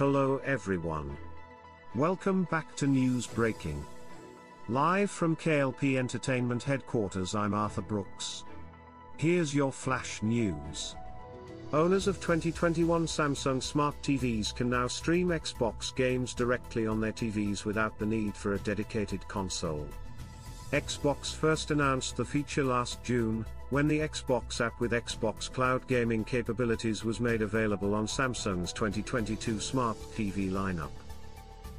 Hello everyone. Welcome back to News Breaking. Live from KLP Entertainment headquarters, I'm Arthur Brooks. Here's your flash news. Owners of 2021 Samsung Smart TVs can now stream Xbox games directly on their TVs without the need for a dedicated console. Xbox first announced the feature last June, when the Xbox app with Xbox Cloud gaming capabilities was made available on Samsung's 2022 Smart TV lineup.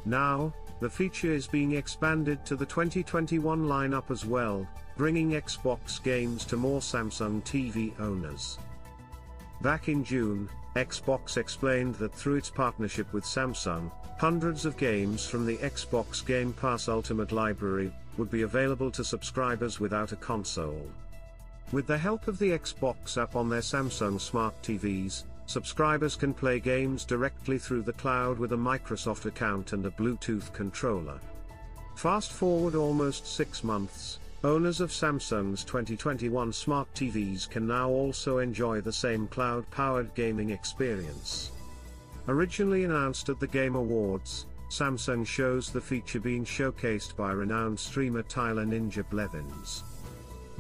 Now, the feature is being expanded to the 2021 lineup as well, bringing Xbox games to more Samsung TV owners. Back in June, Xbox explained that through its partnership with Samsung, hundreds of games from the Xbox Game Pass Ultimate library would be available to subscribers without a console. With the help of the Xbox app on their Samsung Smart TVs, subscribers can play games directly through the cloud with a Microsoft account and a Bluetooth controller. Fast forward almost six months, Owners of Samsung's 2021 smart TVs can now also enjoy the same cloud-powered gaming experience. Originally announced at the Game Awards, Samsung shows the feature being showcased by renowned streamer Tyler Ninja Blevins.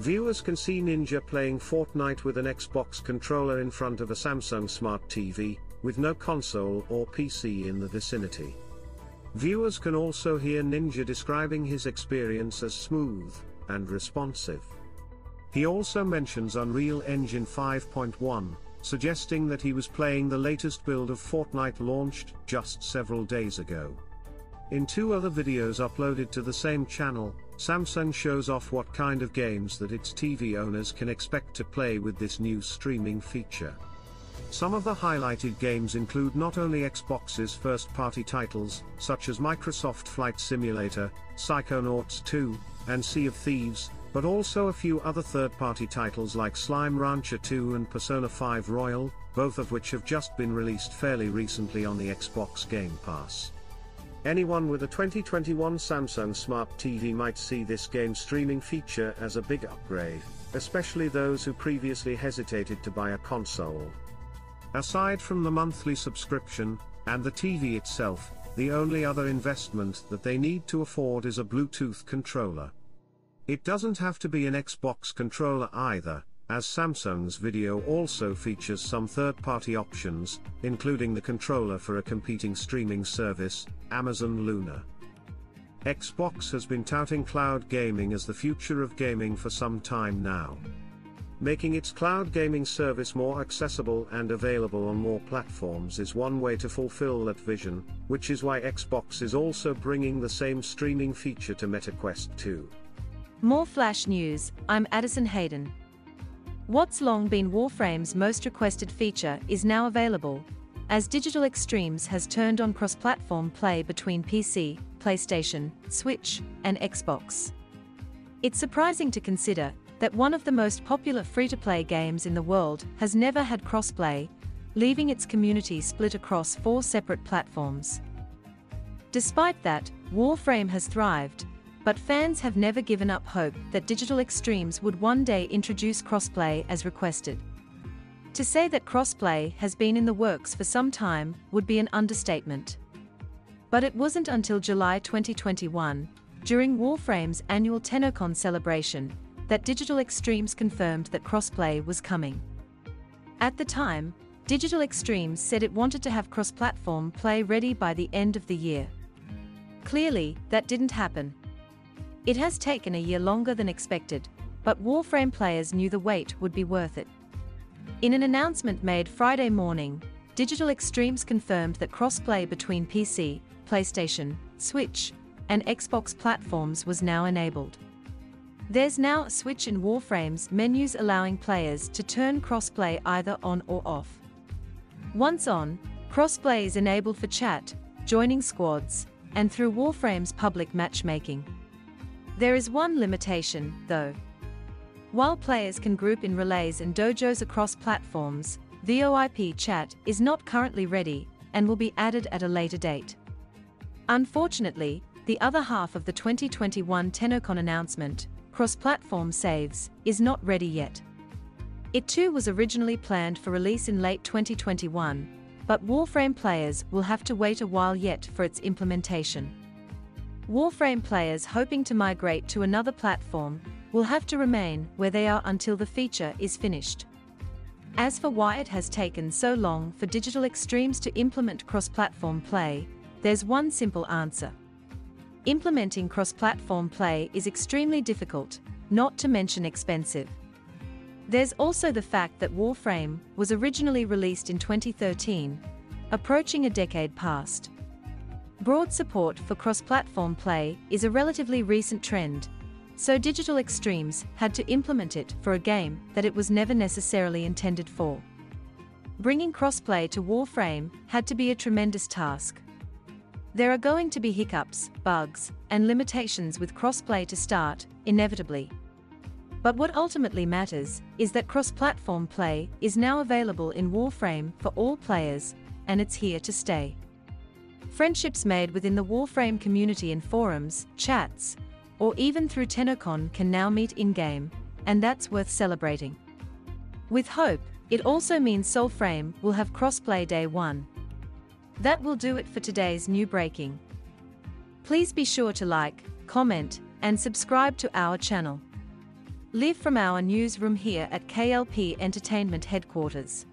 Viewers can see Ninja playing Fortnite with an Xbox controller in front of a Samsung Smart TV, with no console or PC in the vicinity. Viewers can also hear Ninja describing his experience as smooth, and responsive. He also mentions Unreal Engine 5.1, suggesting that he was playing the latest build of Fortnite launched just several days ago. In two other videos uploaded to the same channel, Samsung shows off what kind of games that its TV owners can expect to play with this new streaming feature. Some of the highlighted games include not only Xbox's first-party titles, such as Microsoft Flight Simulator, Psychonauts 2, and Sea of Thieves, but also a few other third-party titles like Slime Rancher 2 and Persona 5 Royal, both of which have just been released fairly recently on the Xbox Game Pass. Anyone with a 2021 Samsung Smart TV might see this game streaming feature as a big upgrade, especially those who previously hesitated to buy a console. Aside from the monthly subscription, and the TV itself, the only other investment that they need to afford is a Bluetooth controller. It doesn't have to be an Xbox controller either, as Samsung's video also features some third-party options, including the controller for a competing streaming service, Amazon Luna. Xbox has been touting cloud gaming as the future of gaming for some time now. Making its cloud gaming service more accessible and available on more platforms is one way to fulfill that vision, which is why Xbox is also bringing the same streaming feature to MetaQuest 2. More Flash News, I'm Addison Hayden. What's long been Warframe's most requested feature is now available, as Digital Extremes has turned on cross-platform play between PC, PlayStation, Switch, and Xbox. It's surprising to consider that one of the most popular free-to-play games in the world has never had crossplay, leaving its community split across four separate platforms. Despite that, Warframe has thrived, but fans have never given up hope that Digital Extremes would one day introduce crossplay as requested. To say that crossplay has been in the works for some time would be an understatement. But it wasn't until July 2021, during Warframe's annual TennoCon celebration, that Digital Extremes confirmed that crossplay was coming. At the time, Digital Extremes said it wanted to have cross-platform play ready by the end of the year. Clearly, that didn't happen. It has taken a year longer than expected, but Warframe players knew the wait would be worth it. In an announcement made Friday morning, Digital Extremes confirmed that crossplay between PC, PlayStation, Switch, and Xbox platforms was now enabled. There's now a switch in Warframe's menus allowing players to turn crossplay either on or off. Once on, crossplay is enabled for chat, joining squads, and through Warframe's public matchmaking. There is one limitation, though. While players can group in relays and dojos across platforms, VoIP chat is not currently ready and will be added at a later date. Unfortunately, the other half of the 2021 TennoCon announcement, cross-platform saves, is not ready yet. It too was originally planned for release in late 2021, but Warframe players will have to wait a while yet for its implementation. Warframe players hoping to migrate to another platform will have to remain where they are until the feature is finished. As for why it has taken so long for Digital Extremes to implement cross-platform play, there's one simple answer. Implementing cross-platform play is extremely difficult, not to mention expensive. There's also the fact that Warframe was originally released in 2013, approaching a decade past. Broad support for cross-platform play is a relatively recent trend, so Digital Extremes had to implement it for a game that it was never necessarily intended for. Bringing crossplay to Warframe had to be a tremendous task. There are going to be hiccups, bugs, and limitations with crossplay to start, inevitably. But what ultimately matters is that cross-platform play is now available in Warframe for all players, and it's here to stay. Friendships made within the Warframe community in forums, chats, or even through TennoCon can now meet in-game, and that's worth celebrating. With Hope, it also means Soulframe will have crossplay day one. That will do it for today's new breaking. Please be sure to like, comment, and subscribe to our channel. Live from our newsroom here at KLP Entertainment Headquarters.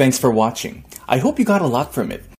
Thanks for watching. I hope you got a lot from it.